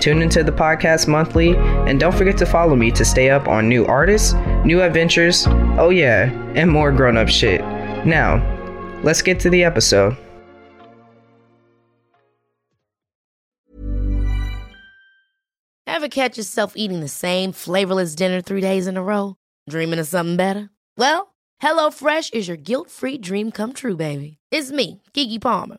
Tune into the podcast monthly, and don't forget to follow me to stay up on new artists, new adventures, oh yeah, and more grown up shit. Now, let's get to the episode. Ever catch yourself eating the same flavorless dinner three days in a row? Dreaming of something better? Well, HelloFresh is your guilt free dream come true, baby. It's me, Keke Palmer.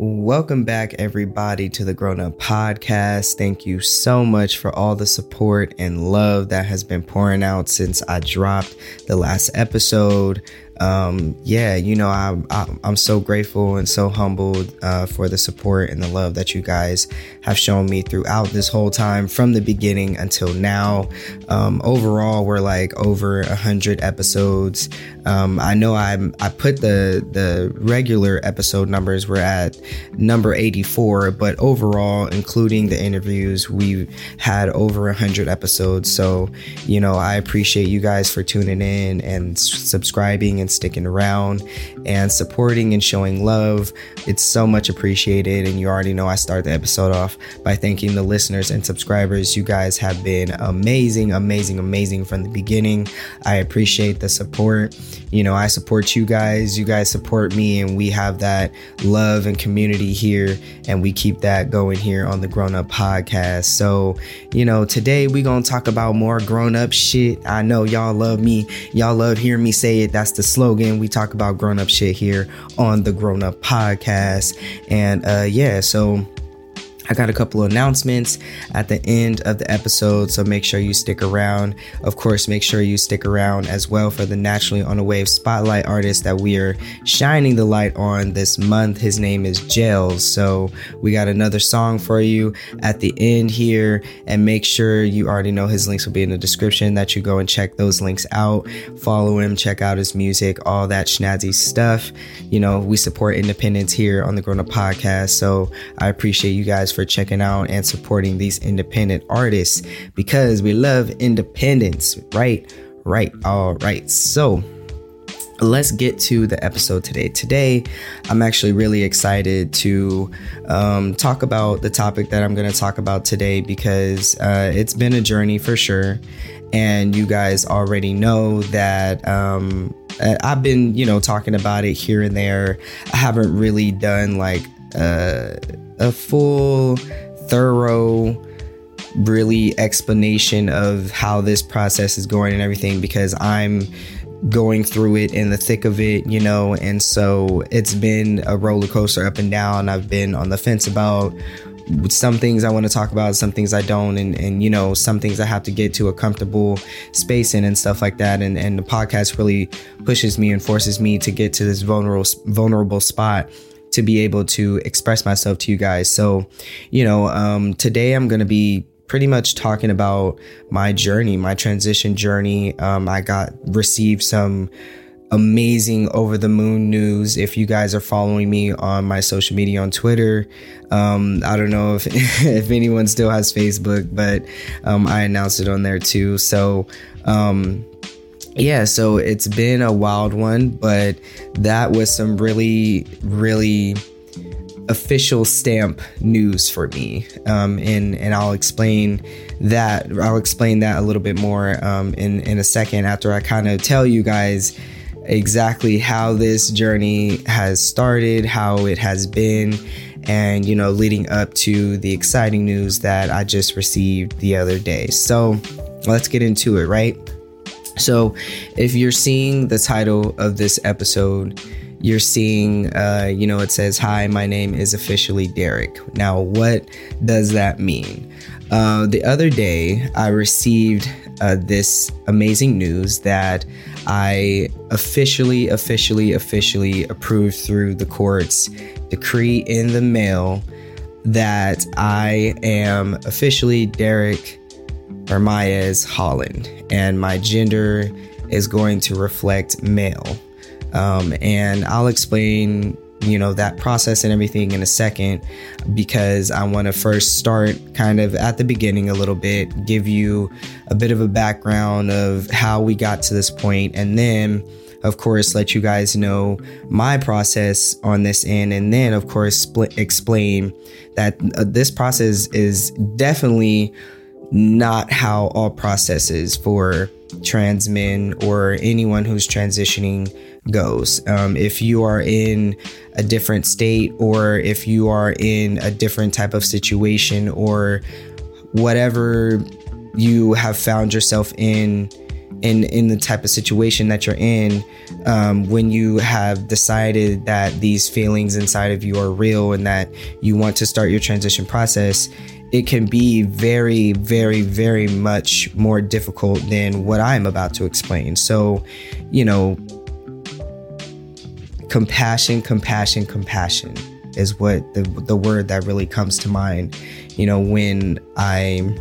Welcome back, everybody, to the Grown Up Podcast. Thank you so much for all the support and love that has been pouring out since I dropped the last episode um, yeah, you know, I'm, I'm so grateful and so humbled uh, for the support and the love that you guys have shown me throughout this whole time from the beginning until now. Um, overall, we're like over a hundred episodes. Um, I know I I put the the regular episode numbers. We're at number 84, but overall, including the interviews, we've had over a hundred episodes. So, you know, I appreciate you guys for tuning in and subscribing and and sticking around and supporting and showing love. It's so much appreciated. And you already know I start the episode off by thanking the listeners and subscribers. You guys have been amazing, amazing, amazing from the beginning. I appreciate the support. You know, I support you guys, you guys support me, and we have that love and community here. And we keep that going here on the Grown Up Podcast. So, you know, today we're going to talk about more grown up shit. I know y'all love me. Y'all love hearing me say it. That's the slogan. We talk about grown up shit here on the Grown Up Podcast. And uh, yeah, so I got a couple of announcements at the end of the episode, so make sure you stick around. Of course, make sure you stick around as well for the Naturally on a Wave spotlight artist that we are shining the light on this month. His name is Gels. So we got another song for you at the end here, and make sure you already know his links will be in the description that you go and check those links out. Follow him, check out his music, all that snazzy stuff. You know, we support independence here on the Grown Up Podcast, so I appreciate you guys for checking out and supporting these independent artists because we love independence, right? Right. All right. So, let's get to the episode today. Today, I'm actually really excited to um, talk about the topic that I'm going to talk about today because uh, it's been a journey for sure. And you guys already know that um, I've been, you know, talking about it here and there. I haven't really done like uh, a full, thorough, really explanation of how this process is going and everything because I'm going through it in the thick of it, you know, and so it's been a roller coaster up and down. I've been on the fence about some things I want to talk about, some things I don't, and and you know, some things I have to get to a comfortable space in and stuff like that. And and the podcast really pushes me and forces me to get to this vulnerable vulnerable spot to be able to express myself to you guys. So, you know, um, today I'm going to be pretty much talking about my journey, my transition journey. Um, I got received some amazing over the moon news. If you guys are following me on my social media on Twitter, um, I don't know if if anyone still has Facebook, but um, I announced it on there too. So um, yeah, so it's been a wild one, but that was some really, really official stamp news for me. Um, and and I'll explain that. I'll explain that a little bit more um, in in a second after I kind of tell you guys exactly how this journey has started, how it has been, and you know, leading up to the exciting news that I just received the other day. So let's get into it, right? So, if you're seeing the title of this episode, you're seeing, uh, you know, it says, Hi, my name is officially Derek. Now, what does that mean? Uh, the other day, I received uh, this amazing news that I officially, officially, officially approved through the court's decree in the mail that I am officially Derek Ermaez Holland, and my gender is going to reflect male. Um, and I'll explain, you know, that process and everything in a second because I want to first start kind of at the beginning a little bit, give you a bit of a background of how we got to this point, and then of course, let you guys know my process on this end, and then, of course, explain that uh, this process is definitely not how all processes for trans men or anyone who's transitioning goes. Um, if you are in a different state or if you are in a different type of situation or whatever you have found yourself in in in the type of situation that you're in um, when you have decided that these feelings inside of you are real and that you want to start your transition process it can be very, very, very much more difficult than what I'm about to explain. So, you know, compassion, compassion, compassion is what the the word that really comes to mind. You know, when I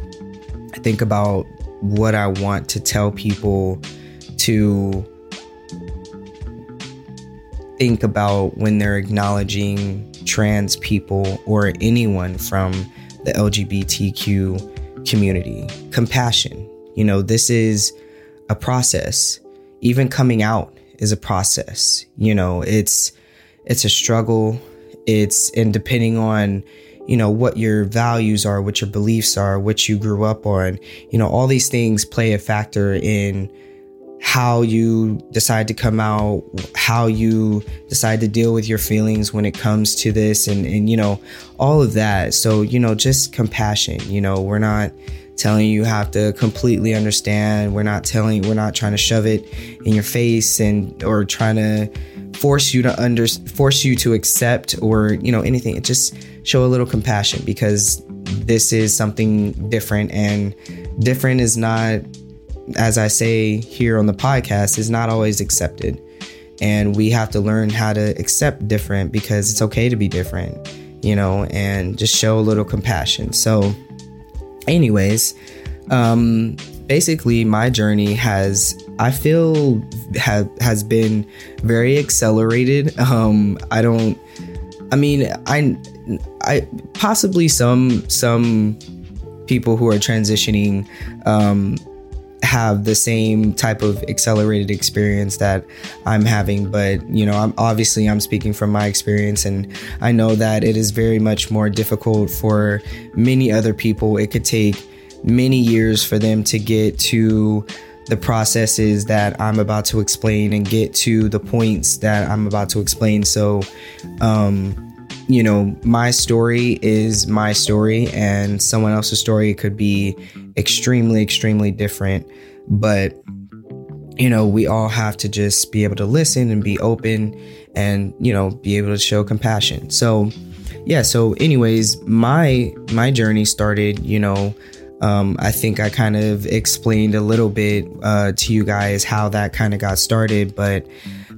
think about what I want to tell people to think about when they're acknowledging trans people or anyone from the LGBTQ community. Compassion. You know, this is a process. Even coming out is a process. You know, it's it's a struggle. It's and depending on you know what your values are, what your beliefs are, what you grew up on, you know, all these things play a factor in how you decide to come out, how you decide to deal with your feelings when it comes to this, and, and, you know, all of that. So, you know, just compassion. You know, we're not telling you have to completely understand. We're not telling, we're not trying to shove it in your face and, or trying to force you to under, force you to accept or, you know, anything. It just show a little compassion because this is something different and different is not as I say here on the podcast, is not always accepted. And we have to learn how to accept different because it's okay to be different, you know, and just show a little compassion. So, anyways, um, basically, my journey has, I feel, have has been very accelerated. Um, I don't, I mean, I, I possibly some some people who are transitioning um, have the same type of accelerated experience that I'm having but you know I'm obviously I'm speaking from my experience and I know that it is very much more difficult for many other people. It could take many years for them to get to the processes that I'm about to explain and get to the points that I'm about to explain. So um you know, my story is my story, and someone else's story could be extremely, extremely different. But, you know, we all have to just be able to listen and be open and, you know, be able to show compassion. So, yeah, so anyways, my my journey started, you know, um, I think I kind of explained a little bit uh, to you guys how that kind of got started, but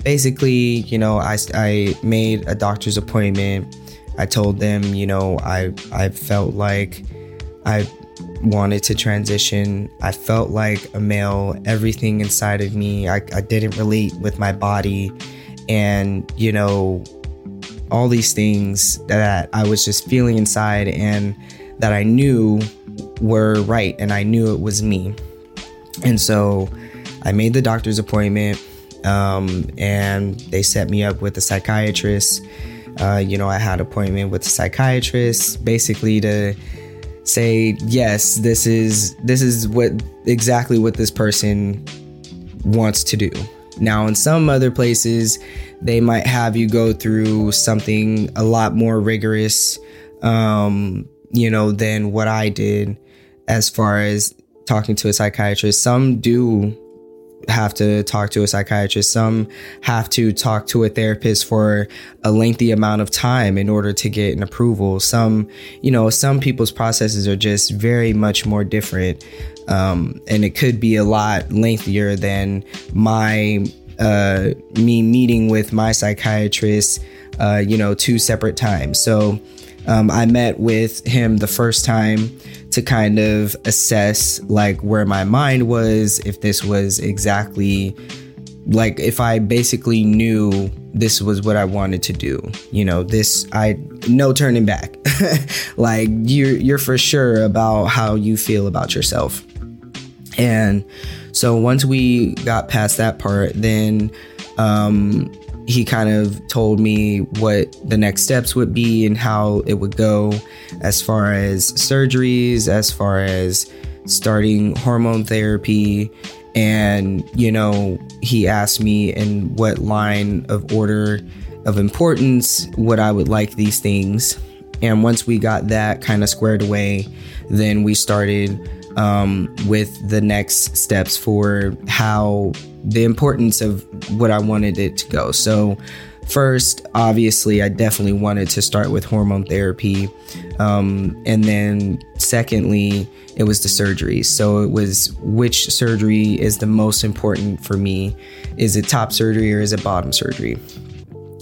basically, you know, I, I made a doctor's appointment. I told them, you know, I I felt like I wanted to transition. I felt like a male. Everything inside of me, I, I didn't relate with my body, and you know, all these things that I was just feeling inside and that I knew were right, and I knew it was me. And so, I made the doctor's appointment um, and they set me up with a psychiatrist. Uh, you know, I had an appointment with a psychiatrist basically to say yes, this is this is what exactly what this person wants to do. Now, in some other places, they might have you go through something a lot more rigorous, um, you know, than what I did as far as talking to a psychiatrist. Some do have to talk to a psychiatrist. Some have to talk to a therapist for a lengthy amount of time in order to get an approval. Some, you know, some people's processes are just very much more different. Um, and it could be a lot lengthier than my, uh, me meeting with my psychiatrist, uh, you know, two separate times. So, um, I met with him the first time to kind of assess like where my mind was, if this was exactly like if I basically knew this was what I wanted to do. You know, this I no turning back. like you're you're for sure about how you feel about yourself. And so once we got past that part, then um he kind of told me what the next steps would be and how it would go as far as surgeries, as far as starting hormone therapy. And, you know, he asked me in what line of order of importance would I would like these things. And once we got that kind of squared away, then we started um, with the next steps for how the importance of what I wanted it to go. So, first, obviously, I definitely wanted to start with hormone therapy. Um, and then, secondly, it was the surgery. So, it was which surgery is the most important for me? Is it top surgery or is it bottom surgery?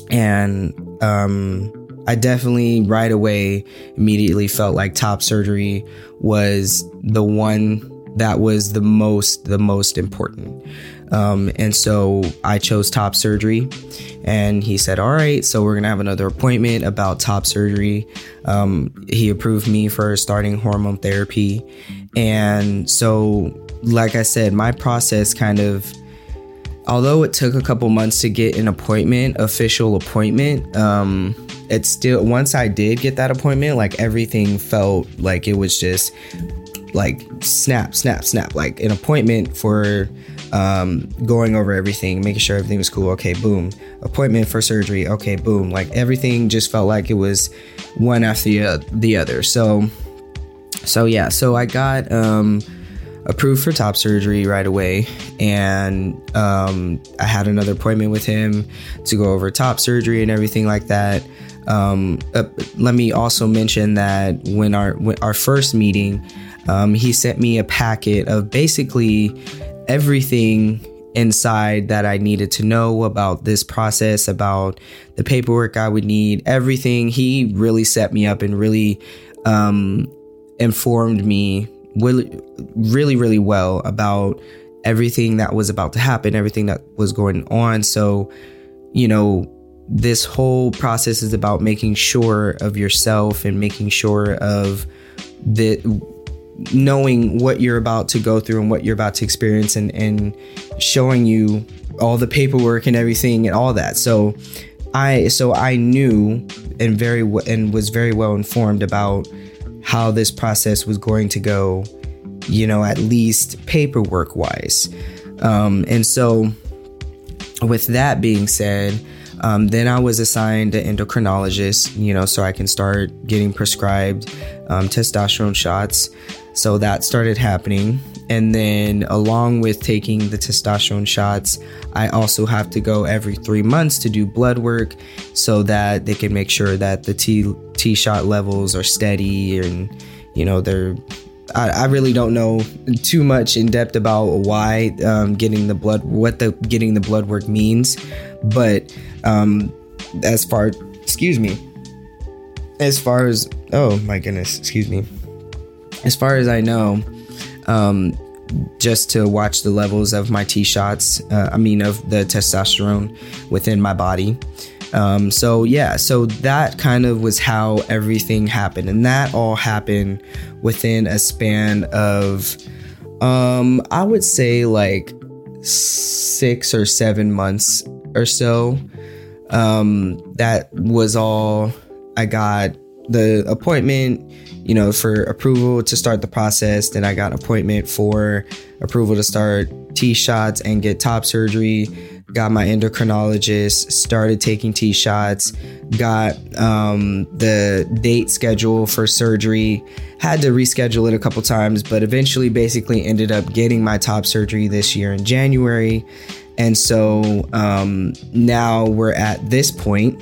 And um, I definitely right away immediately felt like top surgery was the one that was the most the most important. Um, and so I chose top surgery, and he said, "All right, so we're gonna have another appointment about top surgery." Um, he approved me for starting hormone therapy, and so, like I said, my process kind of although it took a couple months to get an appointment, official appointment, um, it still once I did get that appointment, like everything felt like it was just like snap, snap, snap, like an appointment for um, going over everything, making sure everything was cool. Okay, boom. Appointment for surgery. Okay, boom. Like everything just felt like it was one after the, uh, the other. So, so yeah. So I got um, approved for top surgery right away, and um, I had another appointment with him to go over top surgery and everything like that. Um, uh, let me also mention that when our when our first meeting, um, he sent me a packet of basically everything inside that I needed to know about this process, about the paperwork I would need, everything. He really set me up and really um, informed me really, really, really well about everything that was about to happen, everything that was going on. So, you know, this whole process is about making sure of yourself and making sure of the knowing what you're about to go through and what you're about to experience and, and showing you all the paperwork and everything and all that. So I so I knew and very and was very well informed about how this process was going to go, you know, at least paperwork wise. Um, and so with that being said, um, then I was assigned an endocrinologist, you know, so I can start getting prescribed um, testosterone shots. So that started happening. And then, along with taking the testosterone shots, I also have to go every three months to do blood work so that they can make sure that the T, T shot levels are steady and, you know, they're I, really don't know too much in depth about why um, getting the blood, what the getting the blood work means, but um, as far, excuse me, as far as oh my goodness, excuse me, as far as I know, um, just to watch the levels of my T shots, uh, I mean of the testosterone within my body. Um, so yeah, so that kind of was how everything happened, and that all happened within a span of, um, I would say like six or seven months or so. Um, that was all I got the appointment, you know, for approval to start the process. Then I got an appointment for approval to start T shots and get top surgery. got my endocrinologist, started taking T shots, got um, the date schedule for surgery, had to reschedule it a couple times, but eventually basically ended up getting my top surgery this year in January. And so um, now we're at this point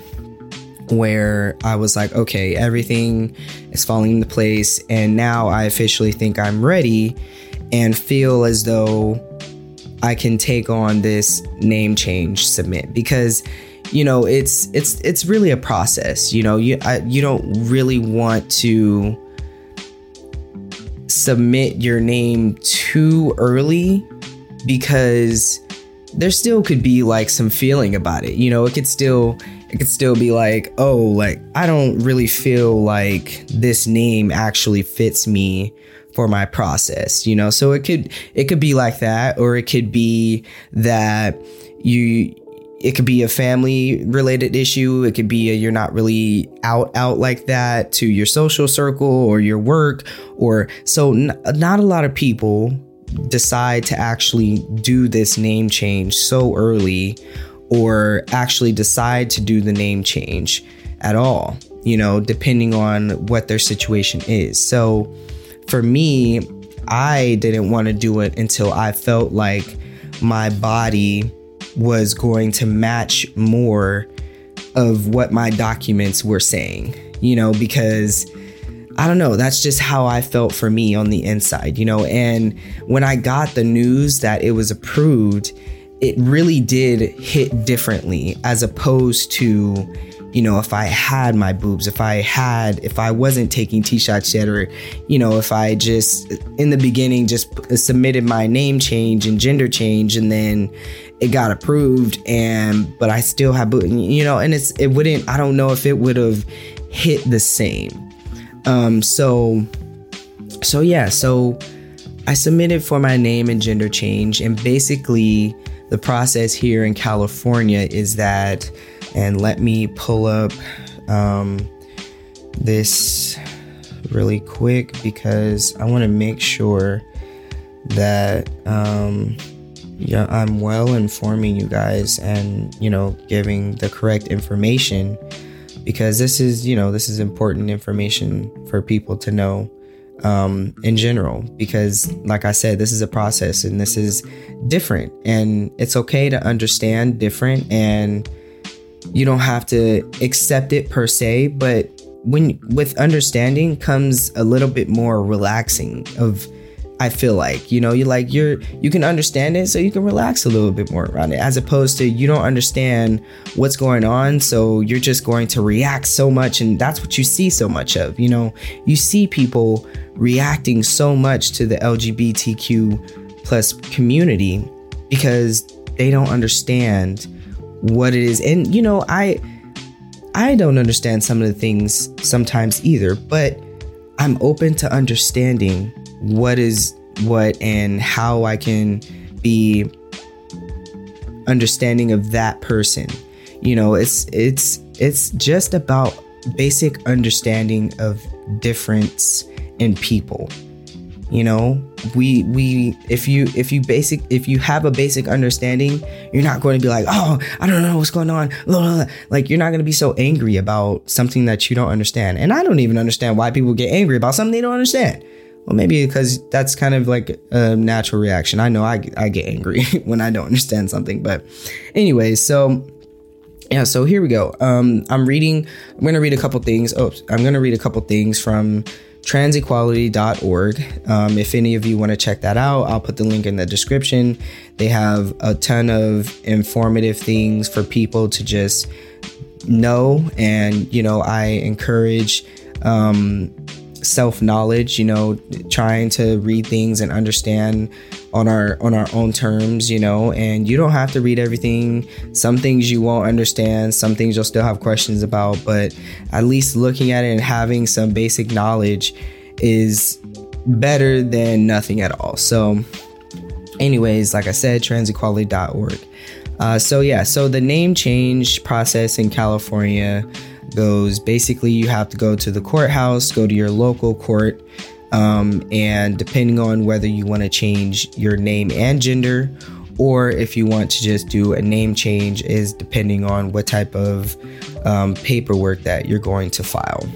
where I was like, okay, everything is falling into place. And now I officially think I'm ready and feel as though I can take on this name change submit. Because you know it's it's it's really a process. You know you I, you don't really want to submit your name too early because there still could be like some feeling about it. You know it could still it could still be like oh like I don't really feel like this name actually fits me for my process you know? So it could it could be like that or it could be that you it could be a family related issue. It could be a, you're not really out out like that to your social circle or your work or so n- not a lot of people decide to actually do this name change so early or actually decide to do the name change at all you know depending on what their situation is so for me, I didn't want to do it until I felt like my body was going to match more of what my documents were saying, you know, because I don't know, that's just how I felt for me on the inside, you know. And when I got the news that it was approved, it really did hit differently as opposed to you know, if I had my boobs, if I had, if I wasn't taking T shots yet, or, you know, if I just in the beginning just submitted my name change and gender change and then it got approved and, but I still have, you know, and it's, it wouldn't, I don't know if it would have hit the same. Um, so, so yeah, so I submitted for my name and gender change and basically the process here in California is that and let me pull up um, this really quick because I want to make sure that um, yeah, I'm well informing you guys and you know giving the correct information because this is you know this is important information for people to know um, in general because like I said this is a process and this is different. And it's okay to understand different and you don't have to accept it per se, but when with understanding comes a little bit more relaxing of I feel like, you know, you like you're you can understand it so you can relax a little bit more around it as opposed to you don't understand what's going on so you're just going to react so much and that's what you see so much of, you know. You see people reacting so much to the LGBTQ plus community because they don't understand what it is. And you know, I I don't understand some of the things sometimes either, but I'm open to understanding what is what and how I can be understanding of that person. You know, it's it's it's just about basic understanding of difference in people. You know we we if you if you basic if you have a basic understanding you're not going to be like oh i don't know what's going on. Like you're not going to be so angry about something that you don't understand. And i don't even understand why people get angry about something they don't understand well maybe because that's kind of like a natural reaction i know i, I get angry when i don't understand something but anyways so yeah so here we go um i'm reading i'm gonna read a couple things oh i'm gonna read a couple things from transequality.org. Um, if any of you want to check that out, I'll put the link in the description. They have a ton of informative things for people to just know. And, you know, I encourage um, self knowledge, you know, trying to read things and understand on our on our own terms, you know, and you don't have to read everything. Some things you won't understand, some things you'll still have questions about, but at least looking at it and having some basic knowledge is better than nothing at all. So anyways, like I said, transequality.org. Uh, so yeah, so the name change process in California goes basically you have to go to the courthouse, go to your local court, um, and depending on whether you want to change your name and gender or if you want to just do a name change, is depending on what type of um, paperwork that you're going to file.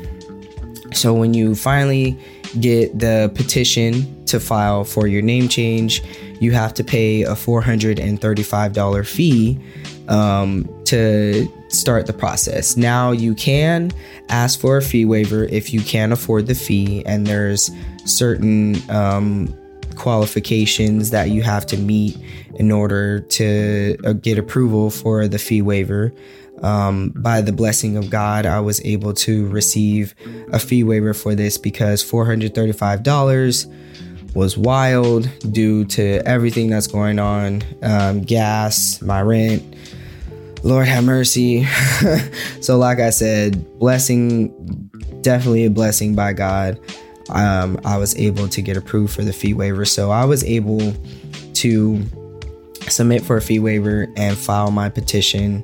So when you finally get the petition to file for your name change, you have to pay a $435 fee um, to start the process. Now, you can ask for a fee waiver if you can't afford the fee, and there's certain um, qualifications that you have to meet in order to uh, get approval for the fee waiver. Um, by the blessing of God, I was able to receive a fee waiver for this because $435 was wild due to everything that's going on um, gas, my rent. Lord have mercy. so, like I said, blessing, definitely a blessing by God. Um, I was able to get approved for the fee waiver. So, I was able to submit for a fee waiver and file my petition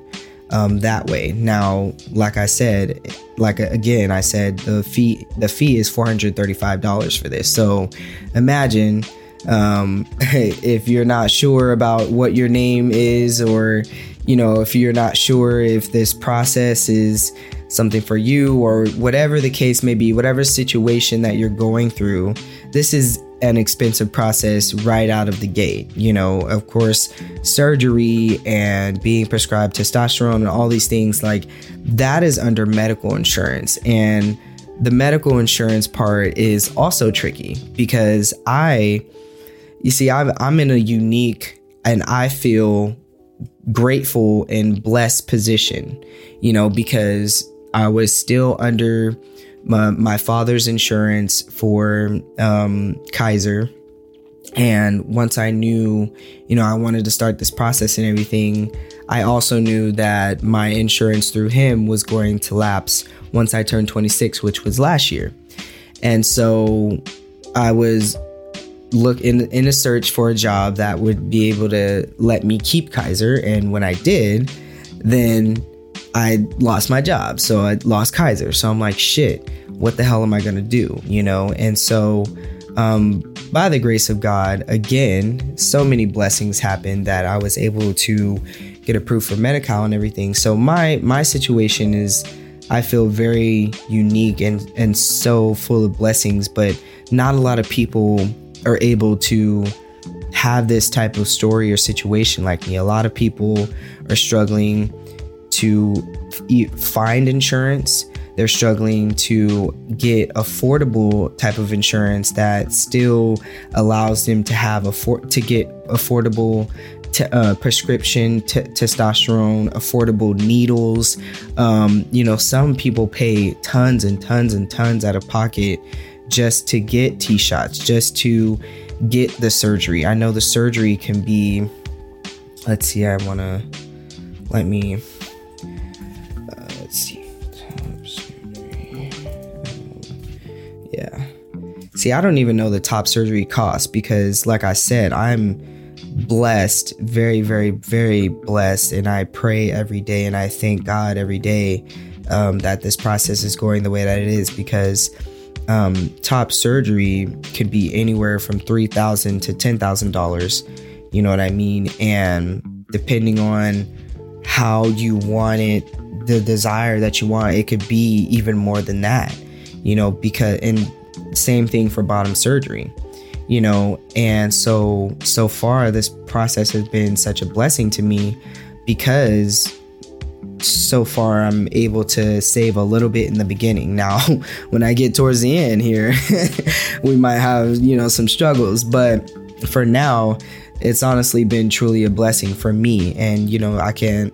um, that way. Now, like I said, like again, I said the fee the fee is four hundred thirty five dollars for this. So imagine um, if you're not sure about what your name is, or you know, if you're not sure if this process is something for you, or whatever the case may be, whatever situation that you're going through, this is an expensive process right out of the gate. You know, of course, surgery and being prescribed testosterone and all these things like that is under medical insurance. And the medical insurance part is also tricky because I, you see, i I'm in a unique and I feel grateful and blessed position, you know, because I was still under my, my father's insurance for um, Kaiser. And once I knew, you know, I wanted to start this process and everything, I also knew that my insurance through him was going to lapse once I turned 26, which was last year. And so I was look in in a search for a job that would be able to let me keep Kaiser and when I did, then I lost my job. So I lost Kaiser. So I'm like, shit, what the hell am I to do? You know? And so, um, by the grace of God, again, so many blessings happened that I was able to get approved for Medi-Cal and everything. So my my situation is I feel very unique and and so full of blessings, but not a lot of people are able to have this type of story or situation like me. A lot of people are struggling to find insurance. They're struggling to get affordable type of insurance that still allows them to have afford to get affordable t- uh, prescription t- testosterone, affordable needles. Um, you know, some people pay tons and tons and tons out of pocket just to get T shots, just to get the surgery. I know the surgery can be. Let's see. I want to let me uh, let's see. Yeah. See, I don't even know the top surgery cost because, like I said, I'm blessed, very, very, very blessed. And I pray every day and I thank God every day um, that this process is going the way that it is because um, top surgery could be anywhere from 3,000 to $10,000. You know what I mean? And depending on how you want it, the desire that you want, it could be even more than that you know, because, and same thing for bottom surgery, you know, and so, so far, this process has been such a blessing to me because so far I'm able to save a little bit in the beginning. Now, when I get towards the end here, we might have, you know, some struggles, but for now, it's honestly been truly a blessing for me. And, you know, I can't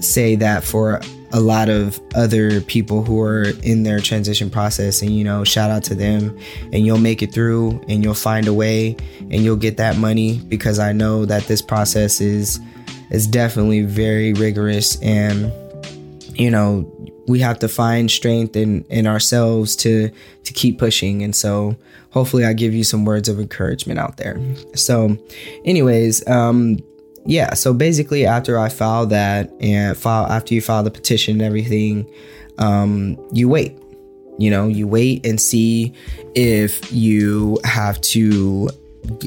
say that for a lot of other people who are in their transition process and you know shout out to them and you'll make it through and you'll find a way and you'll get that money because I know that this process is is definitely very rigorous and you know we have to find strength in in ourselves to to keep pushing and so hopefully I give you some words of encouragement out there so anyways um yeah, so basically, after I file that and file after you file the petition and everything, um, you wait. You know, you wait and see if you have to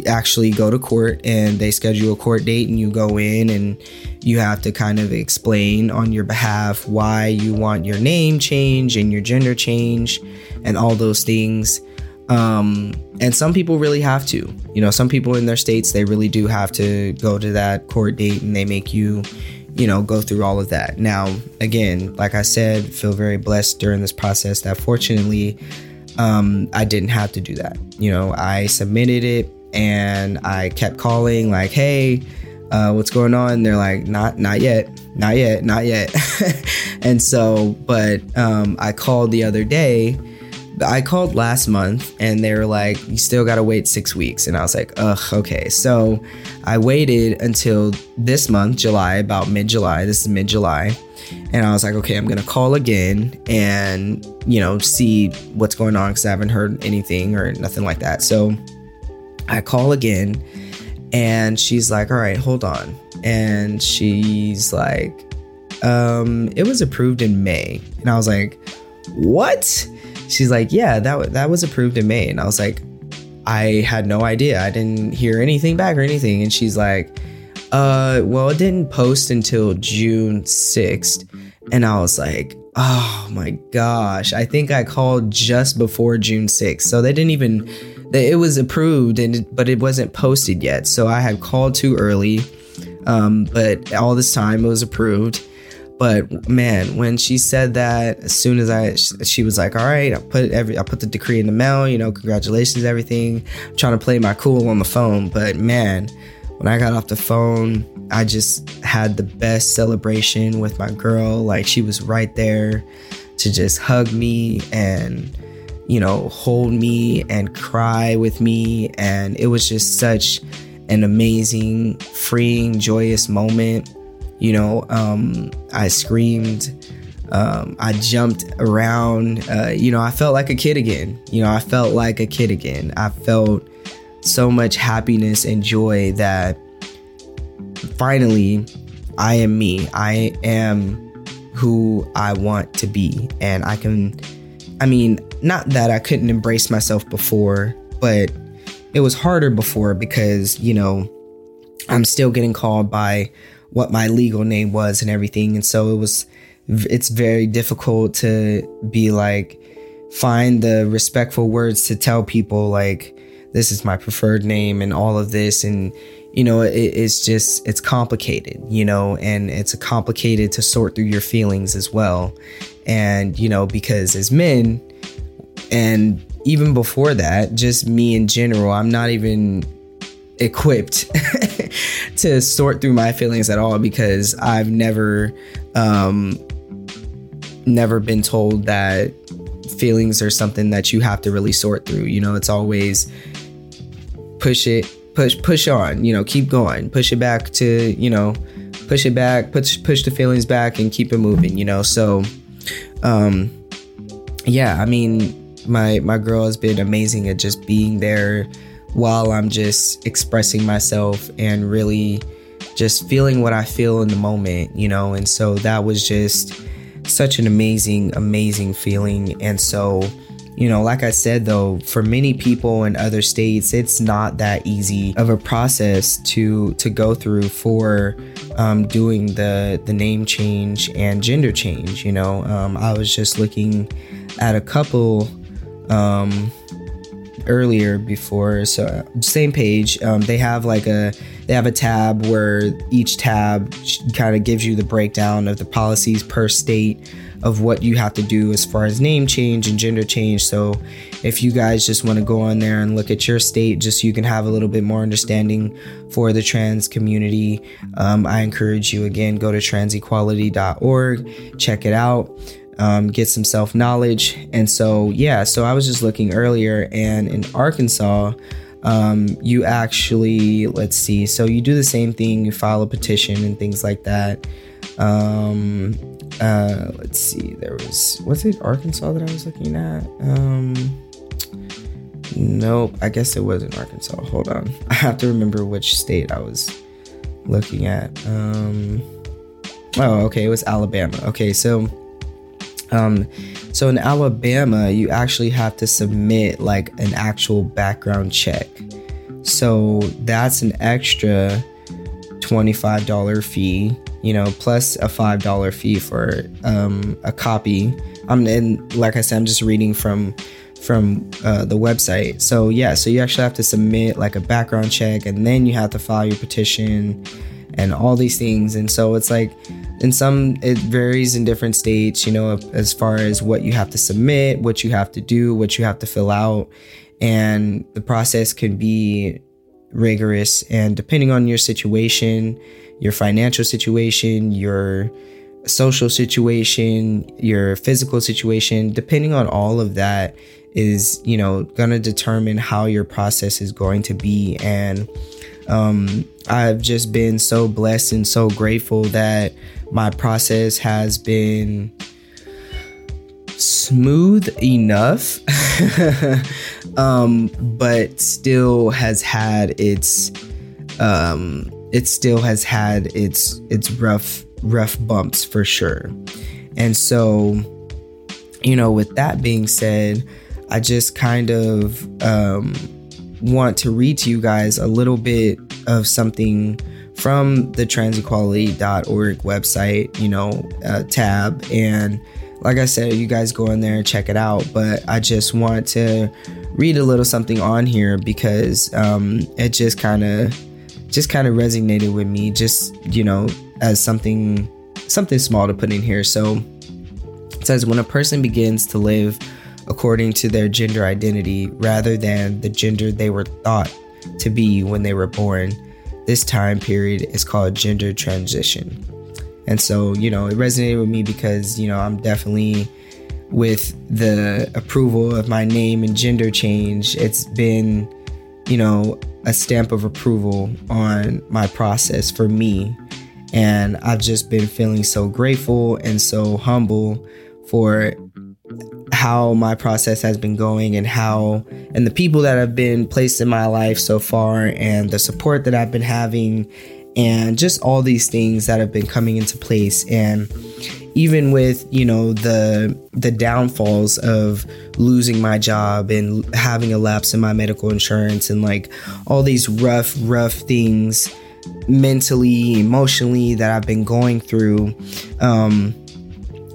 actually go to court and they schedule a court date and you go in and you have to kind of explain on your behalf why you want your name change and your gender change and all those things. Um, and some people really have to you know some people in their states they really do have to go to that court date and they make you you know go through all of that. Now again like i said feel very blessed during this process that fortunately um, i didn't have to do that. You know i submitted it and I kept calling like, "Hey, uh, what's going on?" They're like, "Not, not yet, not yet, not yet." and so, but um, I called the other day. I called last month, and they were like, "You still got to wait six weeks." And I was like, "Ugh, okay." So I waited until this month, July, about mid July. This is mid July. And I was like, okay, I'm gonna call again and you know see what's going on because I haven't heard anything or nothing like that. So I call again and she's like, all right, hold on. And she's like, um, it was approved in May. And I was like, what? She's like, yeah, that, that was approved in May. And I was like, I had no idea. I didn't hear anything back or anything. And she's like, uh, well, it didn't post until June 6th. And I was like, oh my gosh, I think I called just before June 6th. So they didn't even it was approved and but it wasn't posted yet. So I had called too early. Um, but all this time it was approved. But man, when she said that, as soon as I, she was like, "All right, I put every, I put the decree in the mail. You know, congratulations, everything." I'm trying to play my cool on the phone, but man, when I got off the phone, I just had the best celebration with my girl. Like she was right there to just hug me and you know, hold me and cry with me. And it was just such an amazing, freeing, joyous moment. You know, um, I screamed, um, I jumped around. Uh, you know, I felt like a kid again. You know, I felt like a kid again. I felt so much happiness and joy that finally I am me. I am who I want to be. And I can, I mean, not that I couldn't embrace myself before, but it was harder before because, you know, I'm still getting called by what my legal name was and everything. And so it was, it's very difficult to be like, find the respectful words to tell people, like, this is my preferred name and all of this. And, you know, it, it's just, it's complicated, you know, and it's complicated to sort through your feelings as well. And, you know, because as men, and even before that, just me in general, I'm not even equipped to sort through my feelings at all because I've never um never been told that feelings are something that you have to really sort through. You know, it's always push it, push push on, you know, keep going, push it back to, you know, push it back, push push the feelings back and keep it moving, you know. So um yeah, I mean my my girl has been amazing at just being there while I'm just expressing myself and really just feeling what I feel in the moment, you know. And so that was just such an amazing amazing feeling and so you know like i said though for many people in other states it's not that easy of a process to to go through for um, doing the the name change and gender change you know? Um, i was just looking at a couple um, earlier before so same page. Um, they have like a they have a tab where each tab kind of gives you the breakdown of the policies per state of what you have to do as far as name change and gender change so if you guys just want to go on there and look at your state just so you can have a little bit more understanding for the trans community um, i encourage you again go to transequality.org check it out um, get some self knowledge. And so, yeah, so I was just looking earlier, and in Arkansas, um, you actually, let's see, so you do the same thing, you file a petition and things like that. Um, uh, let's see, there was, was it Arkansas that I was looking at? Um, nope, I guess it wasn't Arkansas. Hold on. I have to remember which state I was looking at. Um, oh, okay, it was Alabama. Okay, so um, so in Alabama, you actually have to submit like an actual background check. So that's an extra $25 fee, you know, plus a $5 fee for um, a copy. I'm and like I said, I'm just reading from from uh, the website. So yeah, so you actually have to submit like a background check, and then you have to file your petition and all these things. And so it's like in some it varies in different states, you know, as far as what you have to submit, what you have to do, what you have to fill out, and the process can be rigorous and depending on your situation, your financial situation, your social situation, your physical situation, depending on all of that is, you know, going to determine how your process is going to be. And um, I've just been so blessed and so grateful that my process has been smooth enough, um, but still has had its, um, it still has had its its rough rough bumps for sure. And so, you know, with that being said, I just kind of um, want to read to you guys a little bit of something from the transequality.org website, you know, uh, tab. And like I said, you guys go in there and check it out. But I just want to read a little something on here because um, it just kind of just kind of resonated with me just you know as something something small to put in here so it says when a person begins to live according to their gender identity rather than the gender they were thought to be when they were born. This time period is called gender transition. And so, you know, it resonated with me because, you know, I'm definitely with the approval of my name and gender change. It's been, you know, a stamp of approval on my process for me. And I've just been feeling so grateful and so humble for how my process has been going and how and the people that have been placed in my life so far and the support that I've been having and just all these things that have been coming into place and even with you know the the downfalls of losing my job and having a lapse in my medical insurance and like all these rough rough things mentally emotionally that I've been going through um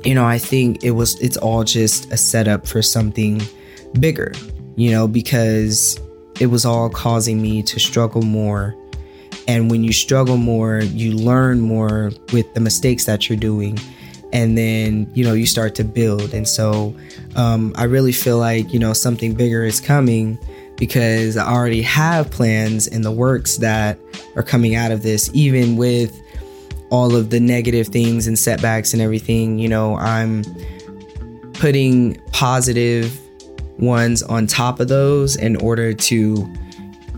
you know, I think it was, it's all just a setup for something bigger, you know, because it was all causing me to struggle more. And when you struggle more, you learn more with the mistakes that you're doing. And then, you know, you start to build. And so um, I really feel like, you know, something bigger is coming because I already have plans in the works that are coming out of this, even with all of the negative things and setbacks and everything, you know, I'm putting positive ones on top of those in order to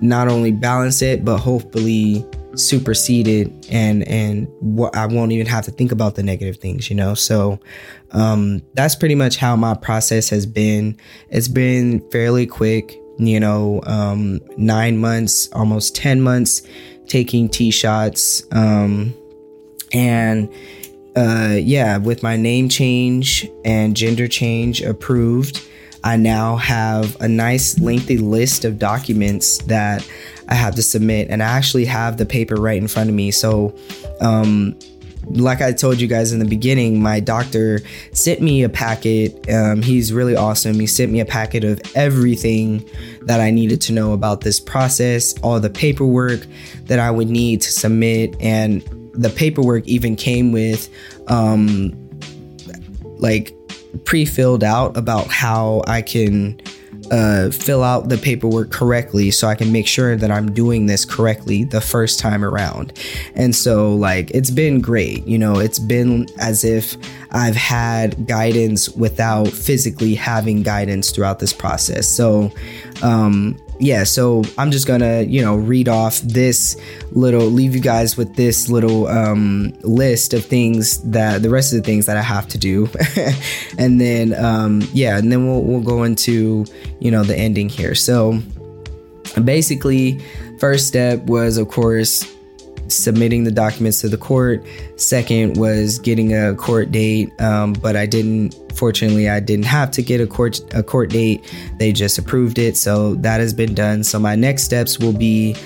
not only balance it but hopefully supersede it and and what I won't even have to think about the negative things, you know. So um that's pretty much how my process has been. It's been fairly quick, you know, um 9 months, almost 10 months taking T shots um and uh, yeah, with my name change and gender change approved, I now have a nice lengthy list of documents that I have to submit, and I actually have the paper right in front of me. So, um, like I told you guys in the beginning, my doctor sent me a packet. Um, he's really awesome. He sent me a packet of everything that I needed to know about this process, all the paperwork that I would need to submit, and the paperwork even came with um like pre-filled out about how I can uh, fill out the paperwork correctly so I can make sure that I'm doing this correctly the first time around. And so, like, it's been great. You know, it's been as if I've had guidance without physically having guidance throughout this process. So, um, yeah, so I'm just gonna, you know, read off this little, leave you guys with this little um, list of things that the rest of the things that I have to do, and then um, yeah, and then we'll we'll go into you know the ending here. So basically, first step was of course submitting the documents to the court. Second was getting a court date, um, but I didn't. Fortunately, I didn't have to get a court a court date. They just approved it, so that has been done. So my next steps will be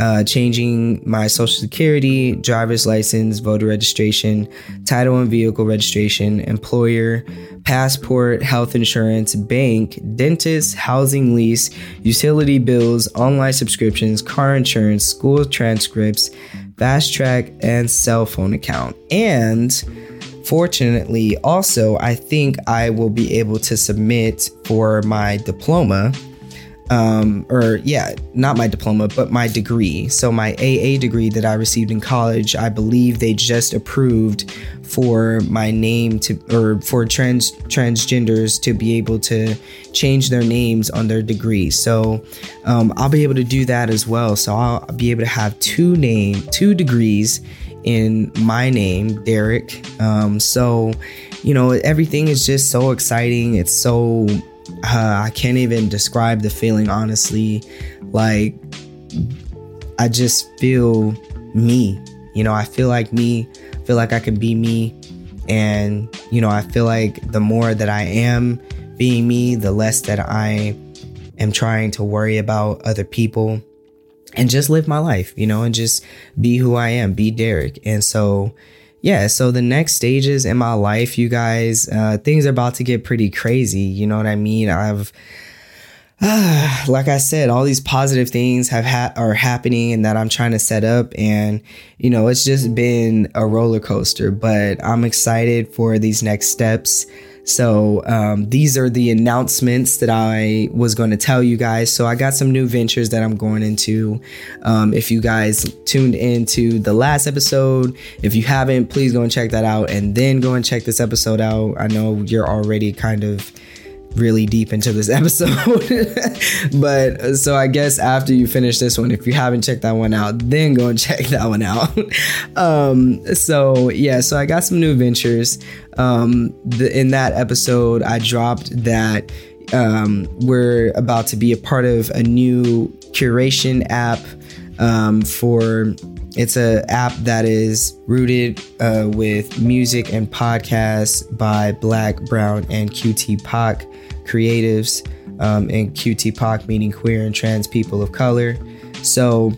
uh, changing my social security, driver's license, voter registration, title and vehicle registration, employer, passport, health insurance, bank, dentist, housing lease, utility bills, online subscriptions, car insurance, school transcripts, fast track, and cell phone account. And fortunately, also, I think I will be able to submit for my diploma um, or yeah, not my diploma, but my degree. So my AA degree that I received in college, I believe they just approved for my name to, or for trans transgenders to be able to change their names on their degree. So um, I'll be able to do that as well. So I'll be able to have two name, two degrees in my name, Derek. Um, so you know, everything is just so exciting. It's so uh, I can't even describe the feeling honestly. Like, I just feel me. You know, I feel like me, feel like I can be me. And, you know, I feel like the more that I am being me, the less that I am trying to worry about other people and just live my life, you know, and just be who I am, be Derek. And so, yeah, so the next stages in my life, you guys, uh, things are about to get pretty crazy. You know what I mean? I've, uh, like I said, all these positive things have ha- are happening and that I'm trying to set up, and you know, it's just been a roller coaster. But I'm excited for these next steps. So um, these are the announcements that I was going to tell you guys. So I got some new ventures that I'm going into. Um, if you guys tuned into the last episode, if you haven't, please go and check that out, and then go and check this episode out. I know you're already kind of really deep into this episode. but so I guess after you finish this one, if you haven't checked that one out, then go and check that one out. um, so yeah, so I got some new ventures. Um, the, in that episode, I dropped that um, we're about to be a part of a new curation app um, for it's a app that is rooted uh, with music and podcasts by Black, Brown, and QT creatives, um, and QT POC meaning queer and trans people of color. So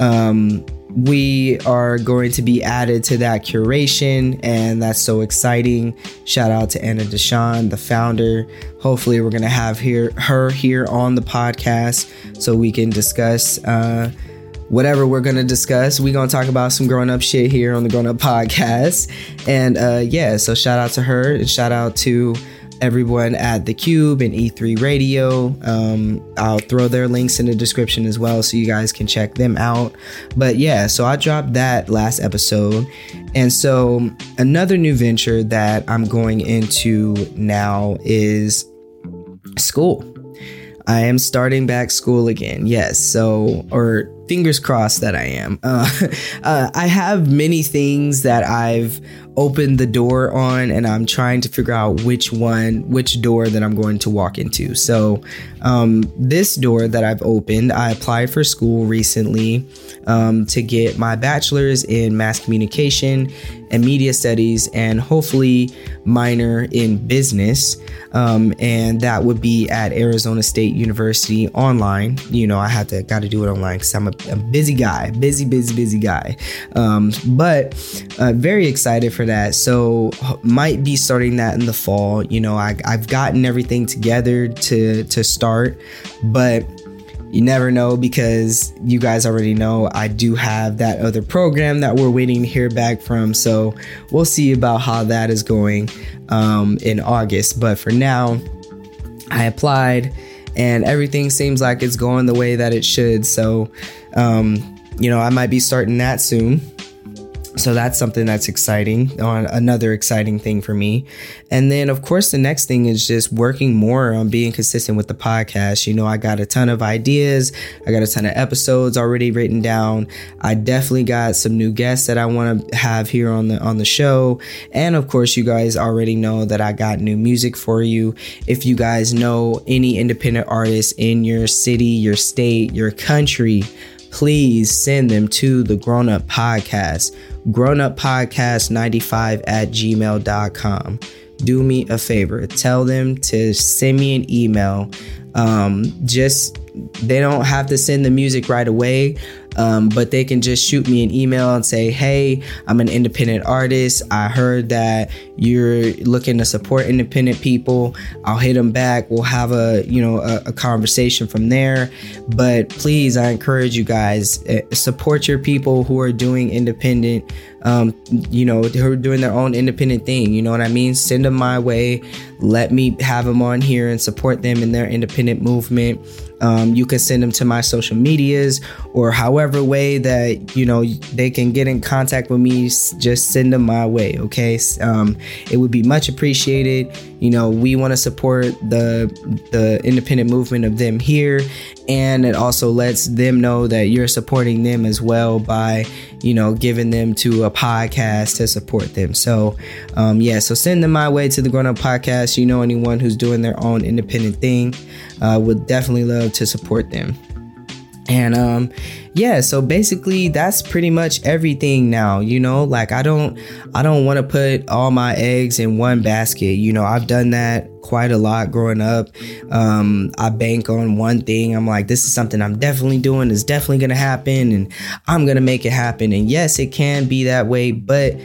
um, we are going to be added to that curation, and that's so exciting. Shout out to Anna DeShawn, the founder. Hopefully, we're going to have here her here on the podcast so we can discuss. Uh, whatever we're gonna discuss. We're gonna talk about some grown up shit here on the Grown Up Podcast. And uh, yeah, so shout out to her and shout out to everyone at the Qube and E3 Radio. Um, I'll throw their links in the description as well so you guys can check them out. But yeah, so I dropped that last episode. And so another new venture that I'm going into now is school. I am starting back school again. Yes. So, or fingers crossed that I am. Uh, uh, I have many things that I've opened the door on, and I'm trying to figure out which one, which door that I'm going to walk into. So, um, this door that I've opened, I applied for school recently um, to get my bachelor's in mass communication and media studies, and hopefully minor in business. Um, and that would be at Arizona State University online. You know, I had to got to do it online because I'm a, a, busy guy, busy, busy, busy guy. Um, but uh, very excited for that. So might be starting that in the fall. You know, I, I've gotten everything together to to start, but you never know because you guys already know I do have that other program that we're waiting to hear back from. So we'll see about how that is going um, in August. But for now, I applied and everything seems like it's going the way that it should. So, um, you know, I might be starting that soon so that's something that's exciting on another exciting thing for me. And then of course the next thing is just working more on being consistent with the podcast. You know i got a ton of ideas. I got a ton of episodes already written down. I definitely got some new guests that i want to have here on the on the show. And of course you guys already know that i got new music for you. If you guys know any independent artists in your city your state your country please send them to the Grown Up Podcast, Grown Up Podcast 95 at gmail.com. Do me a favor, tell them to send me an email. Um, just they don't have to send the music right away. Um, but they can just shoot me an email and say, Hey, I'm an independent artist. I heard that you're looking to support independent people. I'll hit them back. We'll have a, you know, a, a conversation from there. But please, I encourage you guys, uh, support your people who are doing independent, um, you know, who are doing their own independent thing. You know what I mean? Send them my way. Let me have them on here and support them in their independent movement. Um, you can send them to my social medias or however way that you know they can get in contact with me. Just send them my way, okay? Um, it would be much appreciated. You know, we want to support the the independent movement of them here, and it also lets them know that you're supporting them as well by you know giving them to a podcast to support them. So, um, yeah, so send them my way to the Grown Up Podcast. You know, anyone who's doing their own independent thing uh, would definitely love to support them. And um yeah, so basically that's pretty much everything now, you know? Like I don't I don't want to put all my eggs in one basket. You know, I've done that quite a lot growing up. Um I bank on one thing. I'm like this is something I'm definitely doing. It's definitely to happen and I'm to make it happen. And yes, it can be that way, but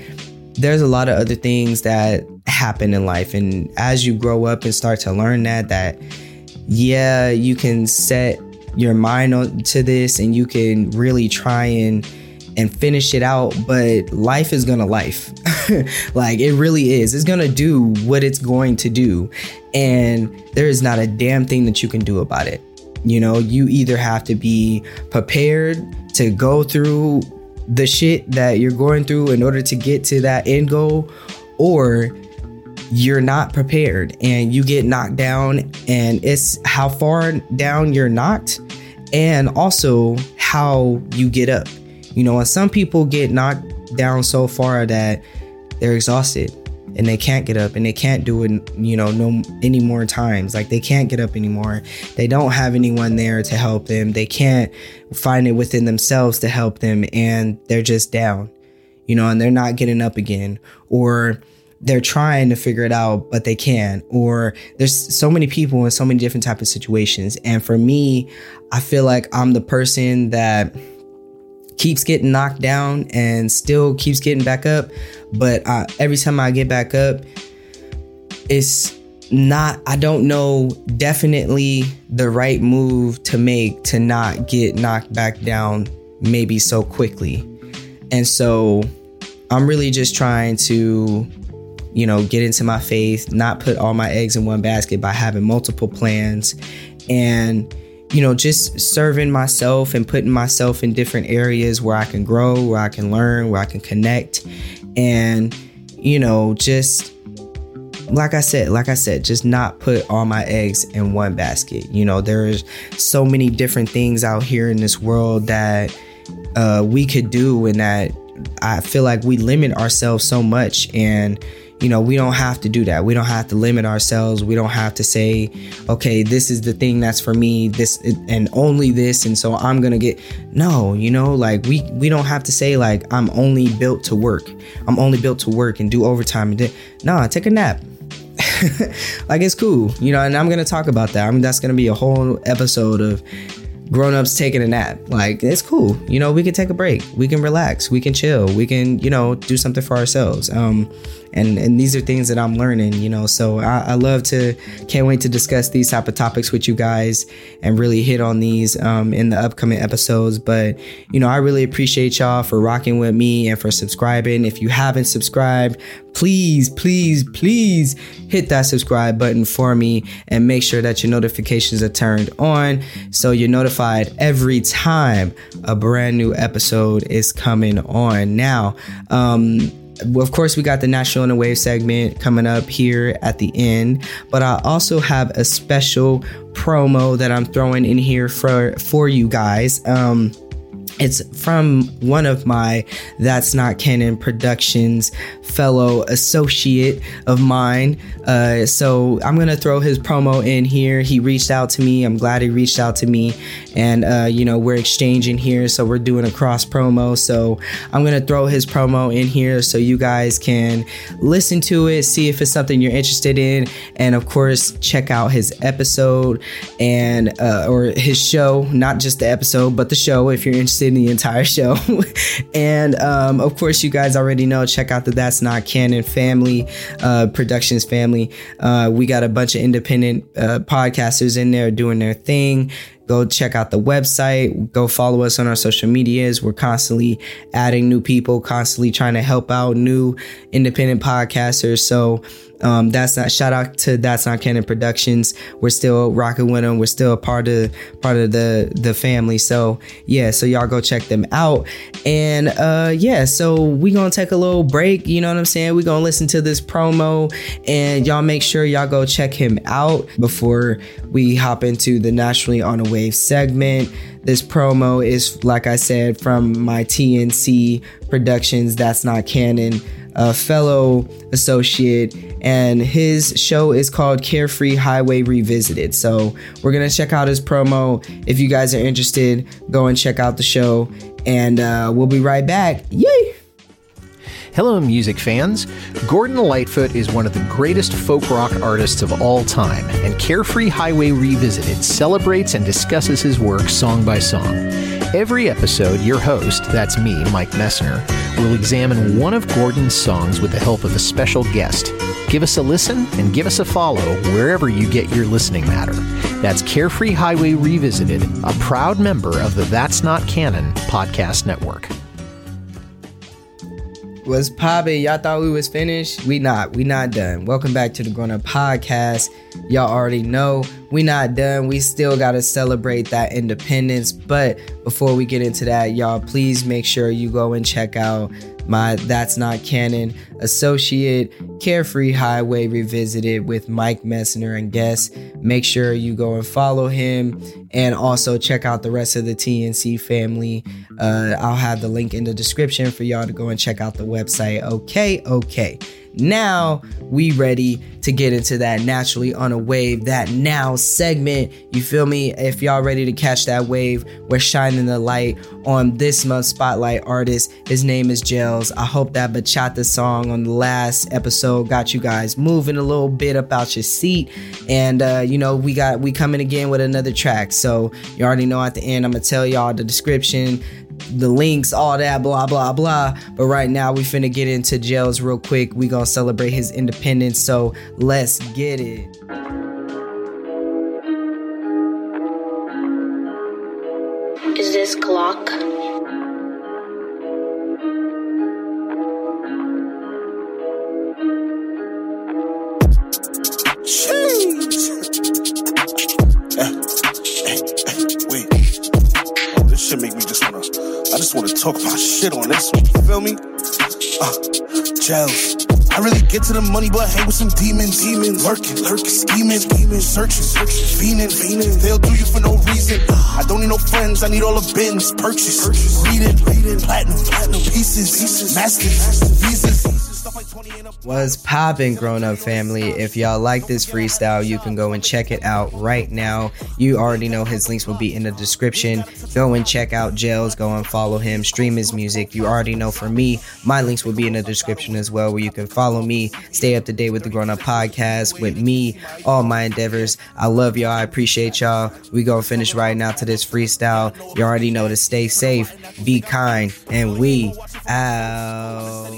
there's a lot of other things that happen in life and as you grow up and start to learn that that yeah, you can set your mind on to this and you can really try and and finish it out, but life is gonna life. like it really is. It's gonna do what it's going to do. And there is not a damn thing that you can do about it. You know, you either have to be prepared to go through the shit that you're going through in order to get to that end goal, or you're not prepared and you get knocked down and it's how far down you're knocked and also how you get up. You know, and some people get knocked down so far that they're exhausted and they can't get up and they can't do it, you know, no any more times. Like they can't get up anymore. They don't have anyone there to help them. They can't find it within themselves to help them and they're just down. You know, and they're not getting up again or they're trying to figure it out but they can't or there's so many people in so many different type of situations. And for me i feel like i'm the person that keeps getting knocked down and still keeps getting back up but uh, every time i get back up it's not i don't know definitely the right move to make to not get knocked back down maybe so quickly. And so i'm really just trying to you know, get into my faith, not put all my eggs in one basket by having multiple plans and you know, just serving myself and putting myself in different areas where I can grow, where I can learn, where I can connect and you know, just like I said, like I said, just not put all my eggs in one basket. You know, there's so many different things out here in this world that uh, we could do, and that I feel like we limit ourselves so much. And you know, we don't have to do that. We don't have to limit ourselves. We don't have to say, okay, this is the thing that's for me, this and only this, and so I'm gonna get. No, you know, like we we don't have to say like I'm only built to work. I'm only built to work and do overtime and di- nah, take a nap. like it's cool, you know, and I'm gonna talk about that. I mean, that's gonna be a whole episode of grown-ups taking a nap like it's cool you know we can take a break we can relax we can chill we can you know do something for ourselves um and and these are things that I'm learning, you know. So I, I love to, can't wait to discuss these type of topics with you guys and really hit on these um, in the upcoming episodes. But you know, I really appreciate y'all for rocking with me and for subscribing. If you haven't subscribed, please, please, please hit that subscribe button for me and make sure that your notifications are turned on so you're notified every time a brand new episode is coming on. Now, um, of course, we got the Naturally on a Wave segment coming up here at the end, but I also have a special promo that I'm throwing in here for for you guys. Um, it's from one of my That's Not Canon Productions fellow associate of mine. Uh, so I'm gonna throw his promo in here. He reached out to me. I'm glad he reached out to me, and uh, you know we're exchanging here. So we're doing a cross promo. So I'm gonna throw his promo in here so you guys can listen to it, see if it's something you're interested in, and of course check out his episode and uh, or his show, not just the episode, but the show if you're interested in the entire show. and um, of course, you guys already know, check out the That's Not Canon family, uh, productions family. Uh, we got a bunch of independent uh, podcasters in there doing their thing go check out the website. Go follow us on our social medias. We're constantly adding new people constantly trying to help out new independent podcasters. So um, that's not shout out to that's not canon productions. We're still rocking with them we're still a part of part of the the family. So yeah so y'all go check them out. And uh yeah so we gonna take a little break. You know what i'm saying? We gonna listen to this promo and y'all make sure y'all go check him out before we hop into the naturally on a wave segment this promo is like i said from my tnc productions that's not canon a fellow associate, and his show is called Carefree Highway Revisited. So we're gonna check out his promo. If you guys are interested, go and check out the show, and uh, we'll be right back. Yay! Hello, music fans. Gordon Lightfoot is one of the greatest folk rock artists of all time, and Carefree Highway Revisited celebrates and discusses his work song by song. Every episode, your host, that's me, Mike Messner, will examine one of Gordon's songs with the help of a special guest. Give us a listen and give us a follow wherever you get your listening matter. That's Carefree Highway Revisited, a proud member of the That's Not Canon podcast network. Was poppin'? Y'all thought we was finished? We not. We not done. Welcome back to the Grown Up Podcast. Y'all already know we not done. We still gotta celebrate that independence. But before we get into that, y'all, please make sure you go and check out my That's Not Canon associate Carefree Highway Revisited with Mike Messner and guests. Make sure you go and follow him and also check out the rest of the TNC family. Uh, I'll have the link in the description for y'all to go and check out the website. Okay, okay. Now we ready to get into that naturally on a wave, that now segment. You feel me? If y'all ready to catch that wave, we're shining the light on this month's spotlight artist. His name is Gels. I hope that bachata song on the last episode got you guys moving a little bit about your seat. And uh, you know, we got we coming again with another track. So you already know at the end, I'm gonna tell y'all the description the links, all that, blah, blah, blah. But right now, we finna get into Gels real quick. We gonna celebrate his independence. So let's get it. To the money, but hang with some demons. Demons lurking, lurking, scheming, scheming, searching, searching, fiending, fiending. They'll do you for no reason. I don't need no friends. I need all the bins. Purchase, purchase, reading, reading, platinum, platinum pieces, pieces, masters, visas. Was popping grown up family. If y'all like this freestyle, you can go and check it out right now. You already know his links will be in the description. Go and check out Gels, go and follow him, stream his music. You already know for me, my links will be in the description as well, where you can follow me, stay up to date with the Grown Up Podcast, with me, all my endeavors. I love y'all. I appreciate y'all. We gonna finish right now to this freestyle. You already know to stay safe, be kind, and we out.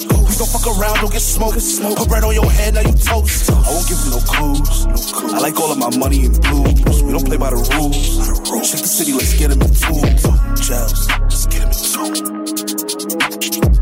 We gon' fuck around, don't get smoked. Put bread on your head, now you toast. I won't give you no clues. I like all of my money in blues. We don't play by the rules. Check the city, let's get him in two. Gels, let's get him in two.